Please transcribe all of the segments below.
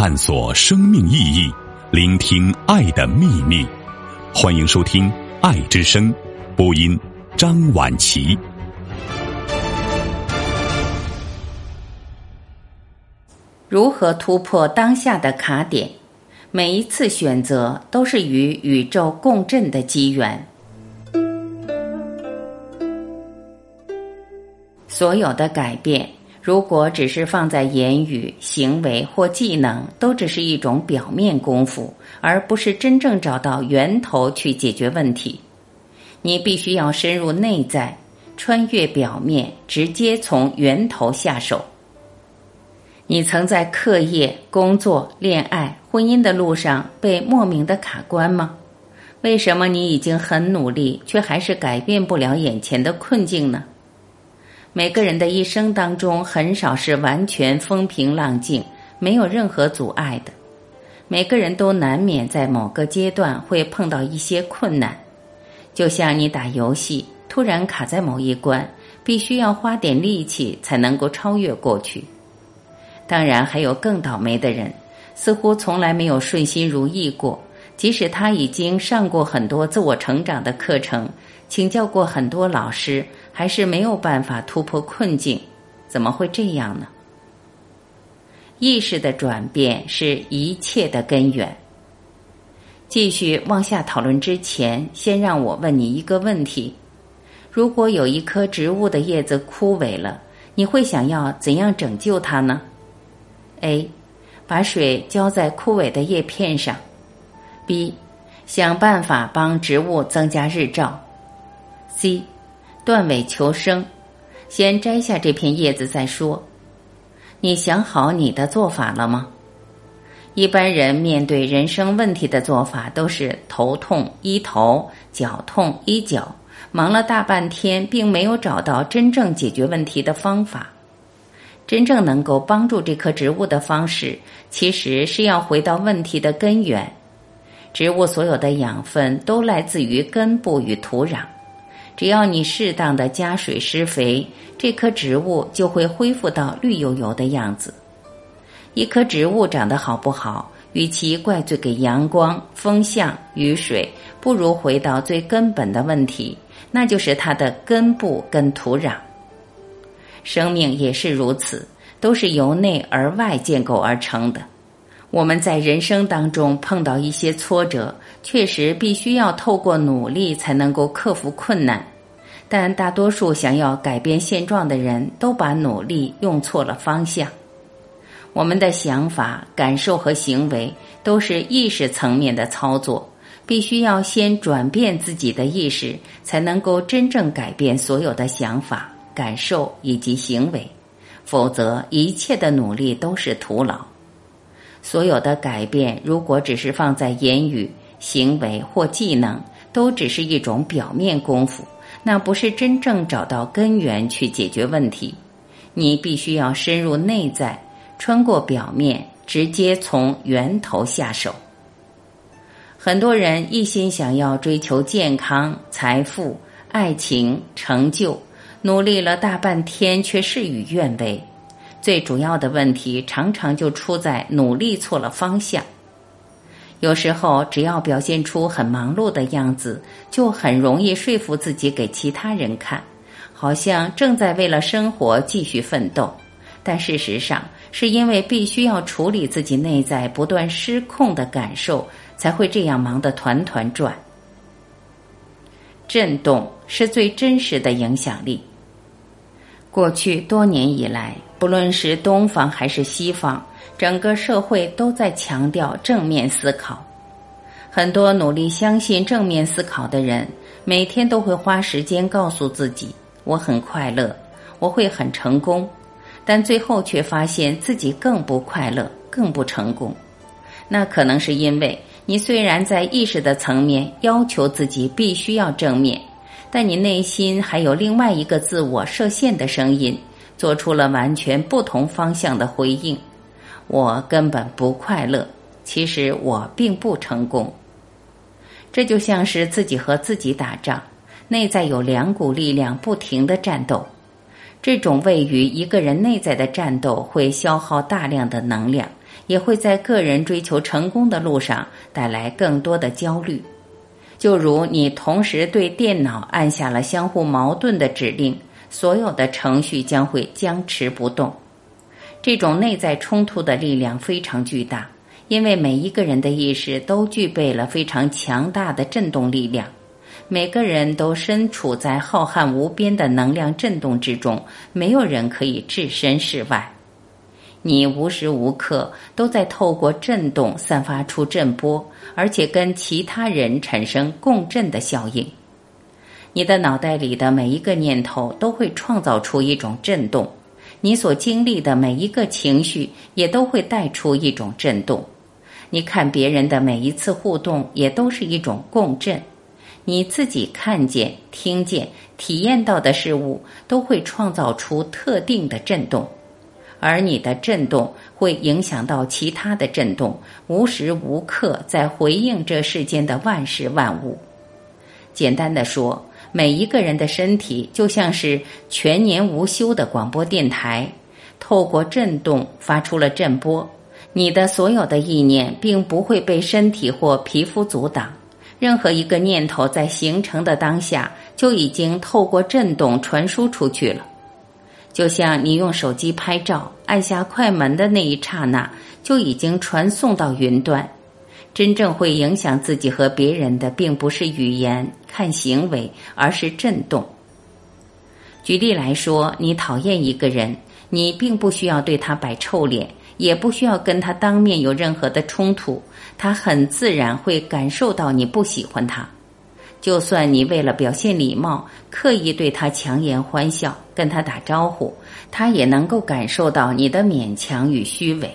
探索生命意义，聆听爱的秘密。欢迎收听《爱之声》，播音张婉琪。如何突破当下的卡点？每一次选择都是与宇宙共振的机缘。所有的改变，如果只是放在言语、行为或技能，都只是一种表面功夫，而不是真正找到源头去解决问题。你必须要深入内在，穿越表面，直接从源头下手。你曾在课业、工作、恋爱、婚姻的路上被莫名的卡关吗？为什么你已经很努力，却还是改变不了眼前的困境呢？每个人的一生当中，很少是完全风平浪静，没有任何阻碍的。每个人都难免在某个阶段会碰到一些困难，就像你打游戏，突然卡在某一关，必须要花点力气才能够超越过去。当然，还有更倒霉的人，似乎从来没有顺心如意过。即使他已经上过很多自我成长的课程，请教过很多老师，还是没有办法突破困境。怎么会这样呢？意识的转变是一切的根源。继续往下讨论之前，先让我问你一个问题：如果有一棵植物的叶子枯萎了，你会想要怎样拯救它呢？A，把水浇在枯萎的叶片上。B，想办法帮植物增加日照。C，断尾求生，先摘下这片叶子再说。你想好你的做法了吗？一般人面对人生问题的做法都是头痛医头，脚痛医脚，忙了大半天，并没有找到真正解决问题的方法。真正能够帮助这棵植物的方式，其实是要回到问题的根源。植物所有的养分都来自于根部与土壤，只要你适当的加水施肥，这棵植物就会恢复到绿油油的样子。一棵植物长得好不好，与其怪罪给阳光、风向、雨水，不如回到最根本的问题，那就是它的根部跟土壤。生命也是如此，都是由内而外建构而成的。我们在人生当中碰到一些挫折，确实必须要透过努力才能够克服困难。但大多数想要改变现状的人都把努力用错了方向。我们的想法、感受和行为都是意识层面的操作，必须要先转变自己的意识，才能够真正改变所有的想法。感受以及行为，否则一切的努力都是徒劳。所有的改变，如果只是放在言语、行为或技能，都只是一种表面功夫，那不是真正找到根源去解决问题。你必须要深入内在，穿过表面，直接从源头下手。很多人一心想要追求健康、财富、爱情、成就。努力了大半天，却事与愿违。最主要的问题常常就出在努力错了方向。有时候，只要表现出很忙碌的样子，就很容易说服自己给其他人看，好像正在为了生活继续奋斗。但事实上，是因为必须要处理自己内在不断失控的感受，才会这样忙得团团转。震动是最真实的影响力。过去多年以来，不论是东方还是西方，整个社会都在强调正面思考。很多努力相信正面思考的人，每天都会花时间告诉自己：“我很快乐，我会很成功。”但最后却发现自己更不快乐，更不成功。那可能是因为你虽然在意识的层面要求自己必须要正面。但你内心还有另外一个自我设限的声音，做出了完全不同方向的回应。我根本不快乐，其实我并不成功。这就像是自己和自己打仗，内在有两股力量不停的战斗。这种位于一个人内在的战斗会消耗大量的能量，也会在个人追求成功的路上带来更多的焦虑。就如你同时对电脑按下了相互矛盾的指令，所有的程序将会僵持不动。这种内在冲突的力量非常巨大，因为每一个人的意识都具备了非常强大的振动力量。每个人都身处在浩瀚无边的能量震动之中，没有人可以置身事外。你无时无刻都在透过震动散发出震波，而且跟其他人产生共振的效应。你的脑袋里的每一个念头都会创造出一种震动，你所经历的每一个情绪也都会带出一种震动。你看别人的每一次互动也都是一种共振，你自己看见、听见、体验到的事物都会创造出特定的震动。而你的震动会影响到其他的震动，无时无刻在回应这世间的万事万物。简单的说，每一个人的身体就像是全年无休的广播电台，透过震动发出了震波。你的所有的意念并不会被身体或皮肤阻挡，任何一个念头在形成的当下就已经透过震动传输出去了。就像你用手机拍照，按下快门的那一刹那，就已经传送到云端。真正会影响自己和别人的，并不是语言、看行为，而是震动。举例来说，你讨厌一个人，你并不需要对他摆臭脸，也不需要跟他当面有任何的冲突，他很自然会感受到你不喜欢他。就算你为了表现礼貌，刻意对他强颜欢笑，跟他打招呼，他也能够感受到你的勉强与虚伪。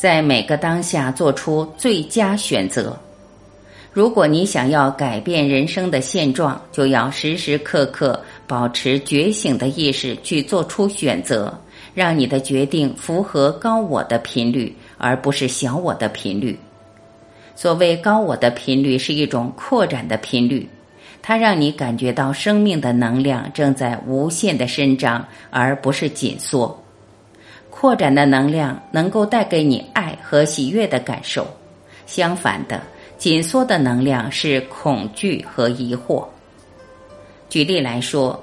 在每个当下做出最佳选择。如果你想要改变人生的现状，就要时时刻刻保持觉醒的意识去做出选择，让你的决定符合高我的频率，而不是小我的频率。所谓高我的频率是一种扩展的频率，它让你感觉到生命的能量正在无限的伸张，而不是紧缩。扩展的能量能够带给你爱和喜悦的感受，相反的，紧缩的能量是恐惧和疑惑。举例来说，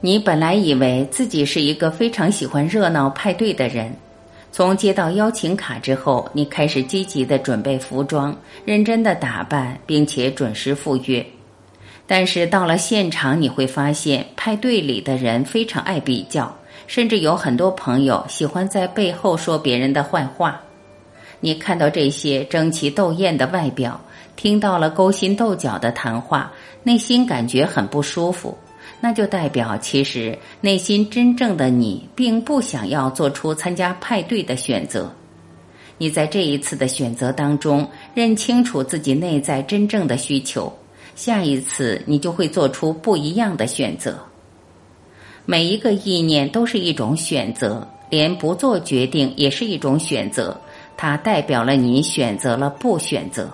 你本来以为自己是一个非常喜欢热闹派对的人。从接到邀请卡之后，你开始积极的准备服装，认真的打扮，并且准时赴约。但是到了现场，你会发现派对里的人非常爱比较，甚至有很多朋友喜欢在背后说别人的坏话。你看到这些争奇斗艳的外表，听到了勾心斗角的谈话，内心感觉很不舒服。那就代表，其实内心真正的你并不想要做出参加派对的选择。你在这一次的选择当中，认清楚自己内在真正的需求，下一次你就会做出不一样的选择。每一个意念都是一种选择，连不做决定也是一种选择，它代表了你选择了不选择。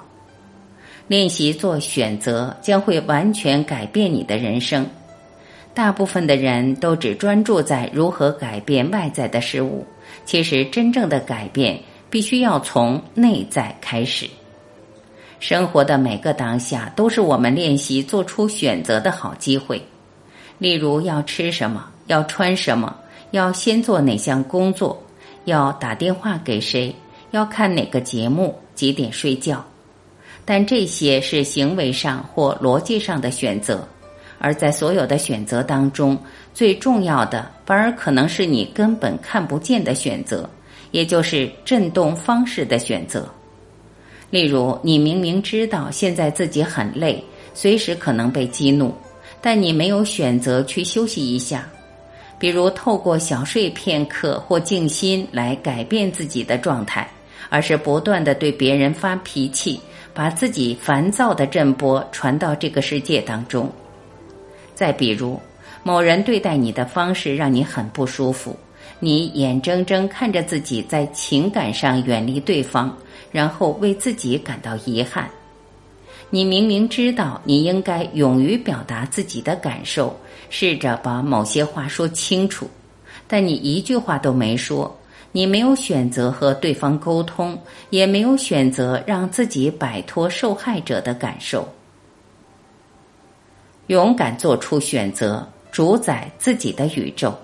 练习做选择，将会完全改变你的人生。大部分的人都只专注在如何改变外在的事物，其实真正的改变必须要从内在开始。生活的每个当下都是我们练习做出选择的好机会。例如，要吃什么，要穿什么，要先做哪项工作，要打电话给谁，要看哪个节目，几点睡觉。但这些是行为上或逻辑上的选择。而在所有的选择当中，最重要的反而可能是你根本看不见的选择，也就是振动方式的选择。例如，你明明知道现在自己很累，随时可能被激怒，但你没有选择去休息一下，比如透过小睡片刻或静心来改变自己的状态，而是不断的对别人发脾气，把自己烦躁的震波传到这个世界当中。再比如，某人对待你的方式让你很不舒服，你眼睁睁看着自己在情感上远离对方，然后为自己感到遗憾。你明明知道你应该勇于表达自己的感受，试着把某些话说清楚，但你一句话都没说，你没有选择和对方沟通，也没有选择让自己摆脱受害者的感受。勇敢做出选择，主宰自己的宇宙。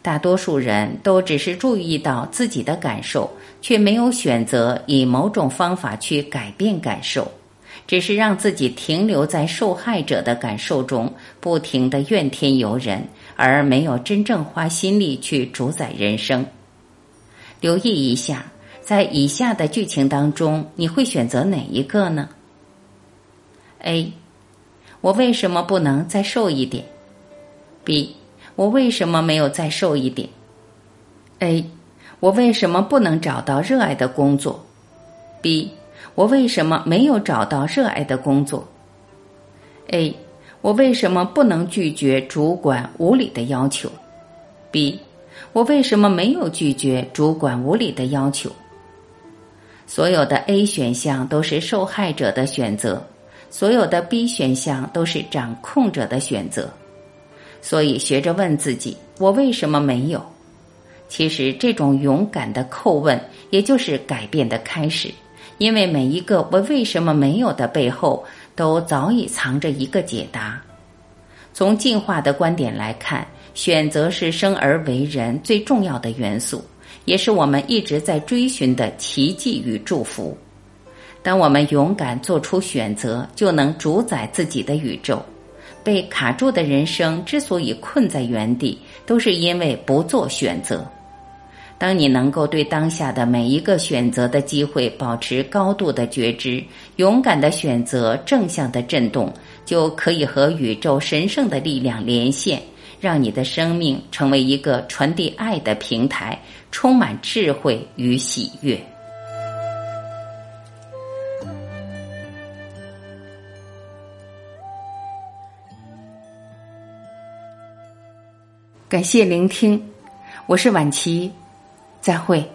大多数人都只是注意到自己的感受，却没有选择以某种方法去改变感受，只是让自己停留在受害者的感受中，不停的怨天尤人，而没有真正花心力去主宰人生。留意一下，在以下的剧情当中，你会选择哪一个呢？A，我为什么不能再瘦一点？B，我为什么没有再瘦一点？A，我为什么不能找到热爱的工作？B，我为什么没有找到热爱的工作？A，我为什么不能拒绝主管无理的要求？B。我为什么没有拒绝主管无理的要求？所有的 A 选项都是受害者的选择，所有的 B 选项都是掌控者的选择。所以，学着问自己：我为什么没有？其实，这种勇敢的叩问，也就是改变的开始。因为每一个“我为什么没有”的背后，都早已藏着一个解答。从进化的观点来看。选择是生而为人最重要的元素，也是我们一直在追寻的奇迹与祝福。当我们勇敢做出选择，就能主宰自己的宇宙。被卡住的人生之所以困在原地，都是因为不做选择。当你能够对当下的每一个选择的机会保持高度的觉知，勇敢的选择正向的震动，就可以和宇宙神圣的力量连线。让你的生命成为一个传递爱的平台，充满智慧与喜悦。感谢聆听，我是晚琪，再会。